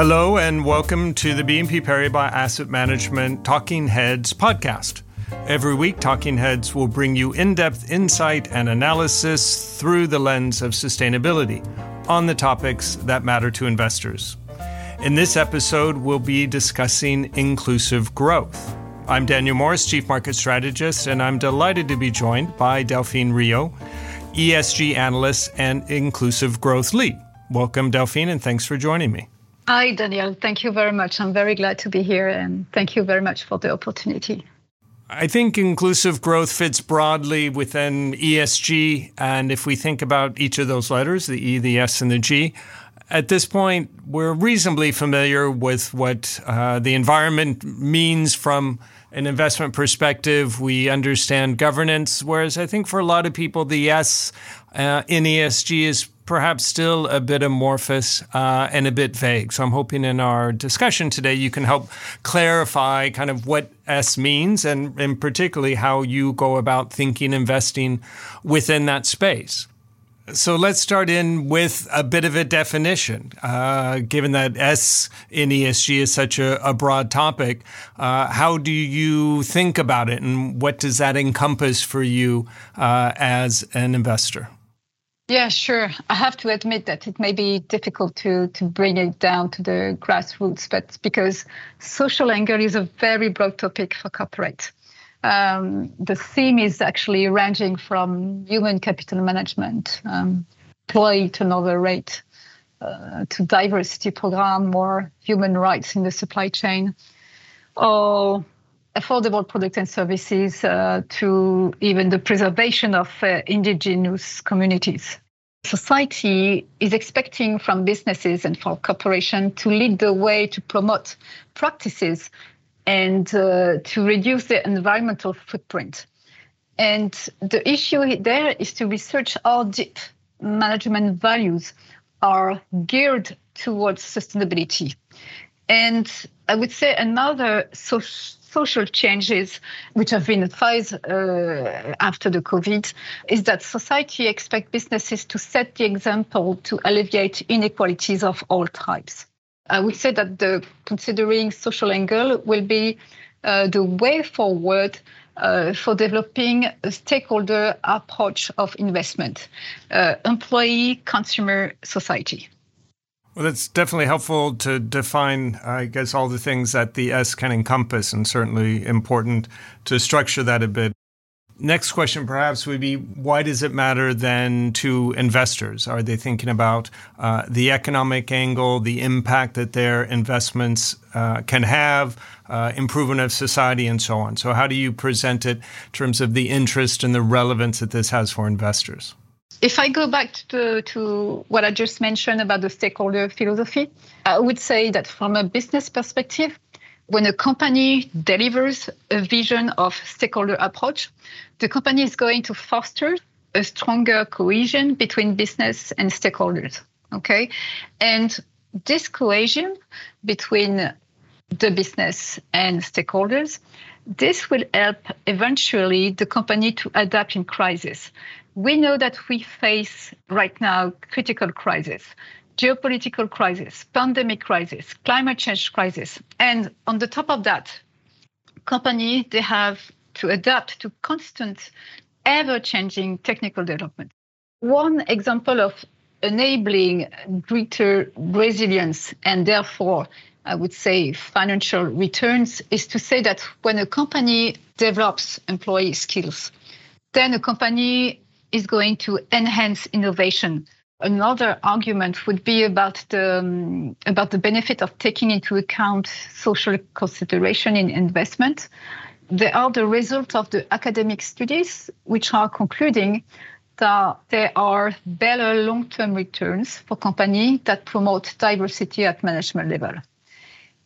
Hello and welcome to the BNP Paribas Asset Management Talking Heads podcast. Every week, Talking Heads will bring you in depth insight and analysis through the lens of sustainability on the topics that matter to investors. In this episode, we'll be discussing inclusive growth. I'm Daniel Morris, Chief Market Strategist, and I'm delighted to be joined by Delphine Rio, ESG Analyst and Inclusive Growth Lead. Welcome, Delphine, and thanks for joining me. Hi, Daniel. Thank you very much. I'm very glad to be here, and thank you very much for the opportunity. I think inclusive growth fits broadly within ESG. And if we think about each of those letters, the E, the S, and the G, at this point, we're reasonably familiar with what uh, the environment means from an investment perspective. We understand governance, whereas I think for a lot of people, the S uh, in ESG is perhaps still a bit amorphous uh, and a bit vague. So I'm hoping in our discussion today you can help clarify kind of what S means and, and particularly how you go about thinking investing within that space. So let's start in with a bit of a definition. Uh, given that S in ESG is such a, a broad topic, uh, how do you think about it and what does that encompass for you uh, as an investor? Yeah, sure. I have to admit that it may be difficult to, to bring it down to the grassroots, but because social anger is a very broad topic for corporate. Um, the theme is actually ranging from human capital management, um, employee turnover rate, uh, to diversity program or human rights in the supply chain, or affordable products and services uh, to even the preservation of uh, indigenous communities. Society is expecting from businesses and from corporations to lead the way to promote practices and uh, to reduce the environmental footprint. And the issue there is to research how deep management values are geared towards sustainability. And I would say another social social changes which have been advised uh, after the COVID is that society expects businesses to set the example to alleviate inequalities of all types. I would say that the considering social angle will be uh, the way forward uh, for developing a stakeholder approach of investment, uh, employee, consumer, society. Well, that's definitely helpful to define, I guess, all the things that the S can encompass, and certainly important to structure that a bit. Next question, perhaps, would be why does it matter then to investors? Are they thinking about uh, the economic angle, the impact that their investments uh, can have, uh, improvement of society, and so on? So, how do you present it in terms of the interest and the relevance that this has for investors? If I go back to, to what I just mentioned about the stakeholder philosophy, I would say that from a business perspective, when a company delivers a vision of stakeholder approach, the company is going to foster a stronger cohesion between business and stakeholders. Okay. And this cohesion between the business and stakeholders, this will help eventually the company to adapt in crisis. We know that we face right now critical crisis geopolitical crisis pandemic crisis climate change crisis. And on the top of that companies they have to adapt to constant ever changing technical development. One example of enabling greater resilience and therefore I would say financial returns is to say that when a company develops employee skills, then a company is going to enhance innovation. Another argument would be about the um, about the benefit of taking into account social consideration in investment. They are the result of the academic studies, which are concluding that there are better long-term returns for companies that promote diversity at management level.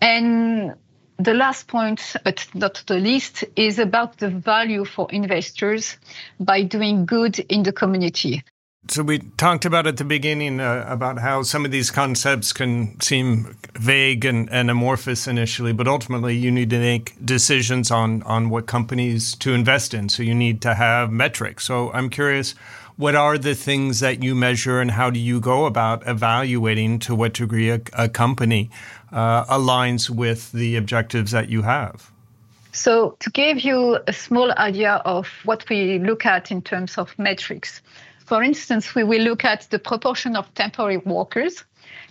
And the last point, but not the least, is about the value for investors by doing good in the community. So we talked about at the beginning uh, about how some of these concepts can seem vague and, and, amorphous initially, but ultimately you need to make decisions on on what companies to invest in. So you need to have metrics. So I'm curious, what are the things that you measure and how do you go about evaluating to what degree a, a company uh, aligns with the objectives that you have? So, to give you a small idea of what we look at in terms of metrics, for instance, we will look at the proportion of temporary workers.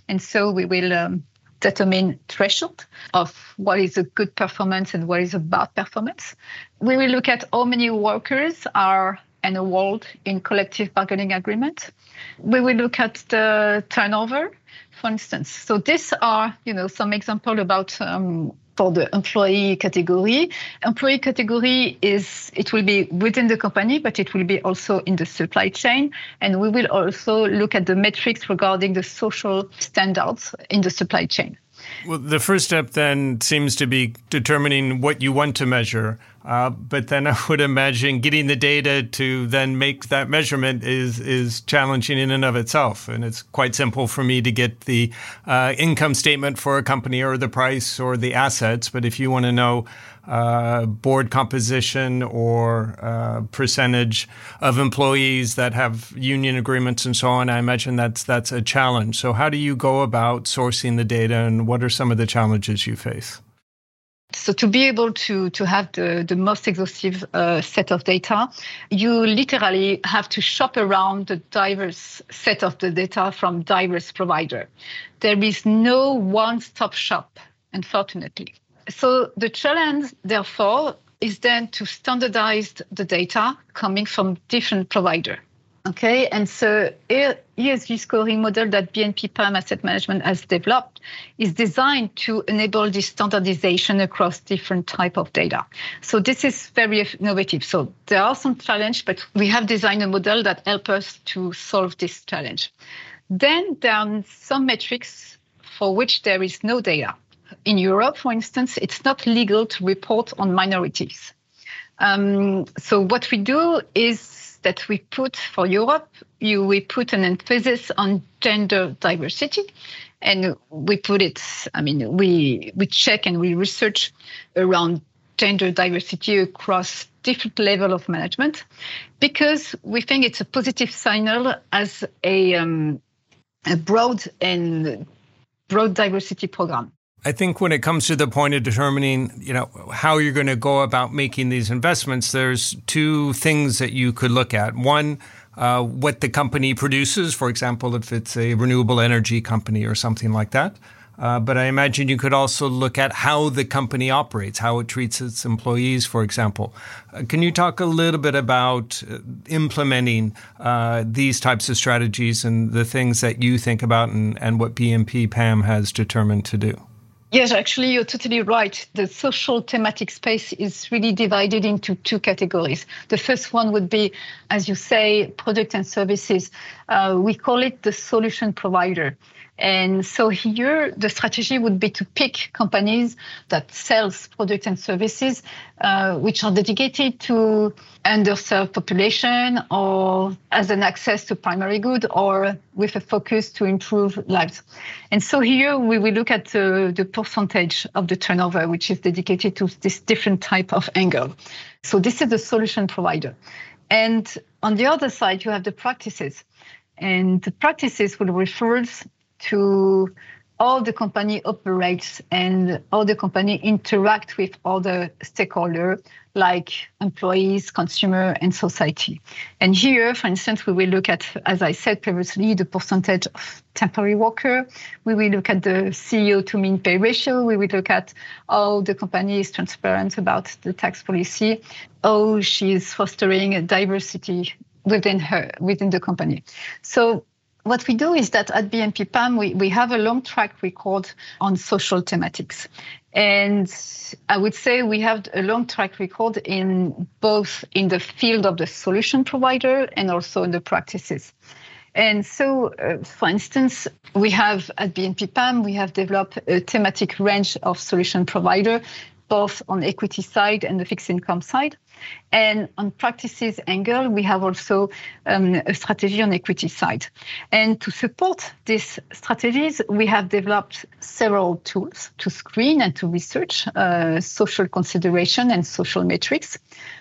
And so we will um, determine threshold of what is a good performance and what is a bad performance. We will look at how many workers are enrolled in collective bargaining agreement. We will look at the turnover, for instance. So these are, you know, some example about um, for the employee category. Employee category is it will be within the company, but it will be also in the supply chain. And we will also look at the metrics regarding the social standards in the supply chain. Well, the first step then seems to be determining what you want to measure. Uh, but then I would imagine getting the data to then make that measurement is is challenging in and of itself. And it's quite simple for me to get the uh, income statement for a company or the price or the assets. But if you want to know uh, board composition or uh, percentage of employees that have union agreements and so on, I imagine that's that's a challenge. So how do you go about sourcing the data, and what are some of the challenges you face? So to be able to, to have the, the most exhaustive uh, set of data, you literally have to shop around the diverse set of the data from diverse provider. There is no one-stop shop, unfortunately. So the challenge, therefore, is then to standardize the data coming from different provider. Okay, and so ESG scoring model that BNP Paribas Asset Management has developed is designed to enable this standardization across different type of data. So this is very innovative. So there are some challenges, but we have designed a model that help us to solve this challenge. Then there are some metrics for which there is no data. In Europe, for instance, it's not legal to report on minorities. Um, so what we do is that we put for Europe, you, we put an emphasis on gender diversity. And we put it, I mean, we, we check and we research around gender diversity across different level of management because we think it's a positive signal as a, um, a broad and broad diversity program. I think when it comes to the point of determining, you know, how you're going to go about making these investments, there's two things that you could look at. One, uh, what the company produces, for example, if it's a renewable energy company or something like that. Uh, but I imagine you could also look at how the company operates, how it treats its employees, for example. Uh, can you talk a little bit about uh, implementing uh, these types of strategies and the things that you think about and, and what BNP PAM has determined to do? Yes, actually, you're totally right. The social thematic space is really divided into two categories. The first one would be, as you say, product and services. Uh, we call it the solution provider. And so here, the strategy would be to pick companies that sells products and services uh, which are dedicated to underserved population or as an access to primary good or with a focus to improve lives. And so here we will look at uh, the percentage of the turnover which is dedicated to this different type of angle. So this is the solution provider. And on the other side, you have the practices. And the practices will refer to how the company operates and how the company interact with other stakeholders like employees, consumer, and society. And here, for instance, we will look at, as I said previously, the percentage of temporary worker. We will look at the CEO to mean pay ratio. We will look at how the company is transparent about the tax policy, how she is fostering a diversity within her within the company. So what we do is that at BNP PAM, we, we have a long track record on social thematics. And I would say we have a long track record in both in the field of the solution provider and also in the practices. And so, uh, for instance, we have at BNP PAM, we have developed a thematic range of solution provider, both on equity side and the fixed income side. And on practices angle, we have also um, a strategy on equity side. And to support these strategies, we have developed several tools to screen and to research uh, social consideration and social metrics.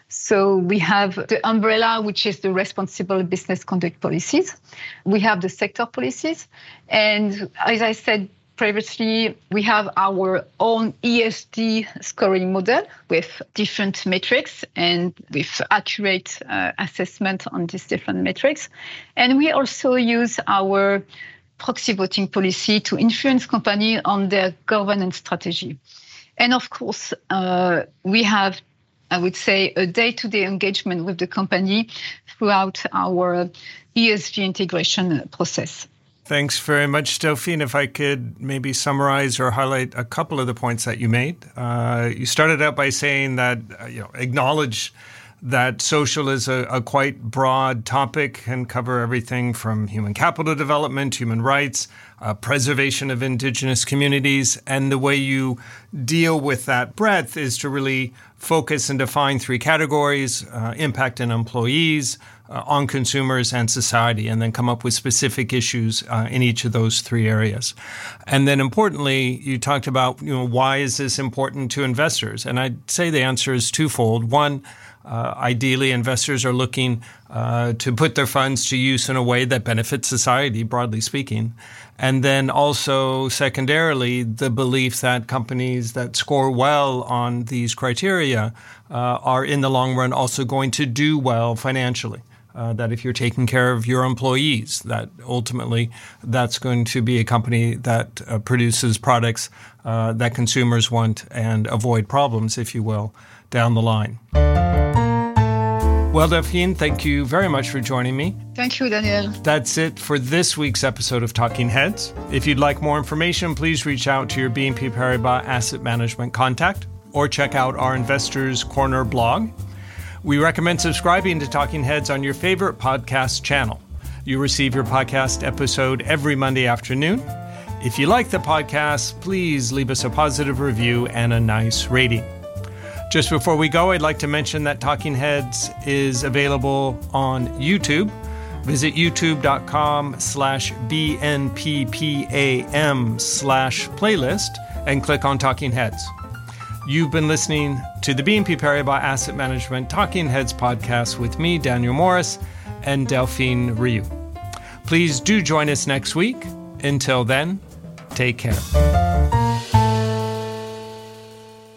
So we have the umbrella, which is the responsible business conduct policies. We have the sector policies. And as I said previously, we have our own ESG scoring model with different metrics and with accurate uh, assessment on these different metrics. And we also use our proxy voting policy to influence company on their governance strategy. And of course, uh, we have, I would say, a day-to-day engagement with the company throughout our ESG integration process. Thanks very much, Delphine. If I could maybe summarize or highlight a couple of the points that you made. Uh, you started out by saying that, uh, you know, acknowledge that social is a, a, quite broad topic and cover everything from human capital development, human rights, uh, preservation of indigenous communities. And the way you deal with that breadth is to really focus and define three categories uh, impact on employees, uh, on consumers and society, and then come up with specific issues uh, in each of those three areas. And then importantly, you talked about, you know, why is this important to investors? And I'd say the answer is twofold. One, uh, ideally, investors are looking uh, to put their funds to use in a way that benefits society, broadly speaking. And then also, secondarily, the belief that companies that score well on these criteria uh, are in the long run also going to do well financially uh, that if you're taking care of your employees, that ultimately that's going to be a company that uh, produces products uh, that consumers want and avoid problems, if you will, down the line. Well, Delphine, thank you very much for joining me. Thank you, Daniel. That's it for this week's episode of Talking Heads. If you'd like more information, please reach out to your BNP Paribas Asset Management contact or check out our Investors Corner blog. We recommend subscribing to Talking Heads on your favorite podcast channel. You receive your podcast episode every Monday afternoon. If you like the podcast, please leave us a positive review and a nice rating. Just before we go, I'd like to mention that Talking Heads is available on YouTube. Visit youtube.com slash BNPPAM slash playlist and click on Talking Heads. You've been listening to the BNP Paribas Asset Management Talking Heads podcast with me, Daniel Morris, and Delphine Rieu. Please do join us next week. Until then, take care.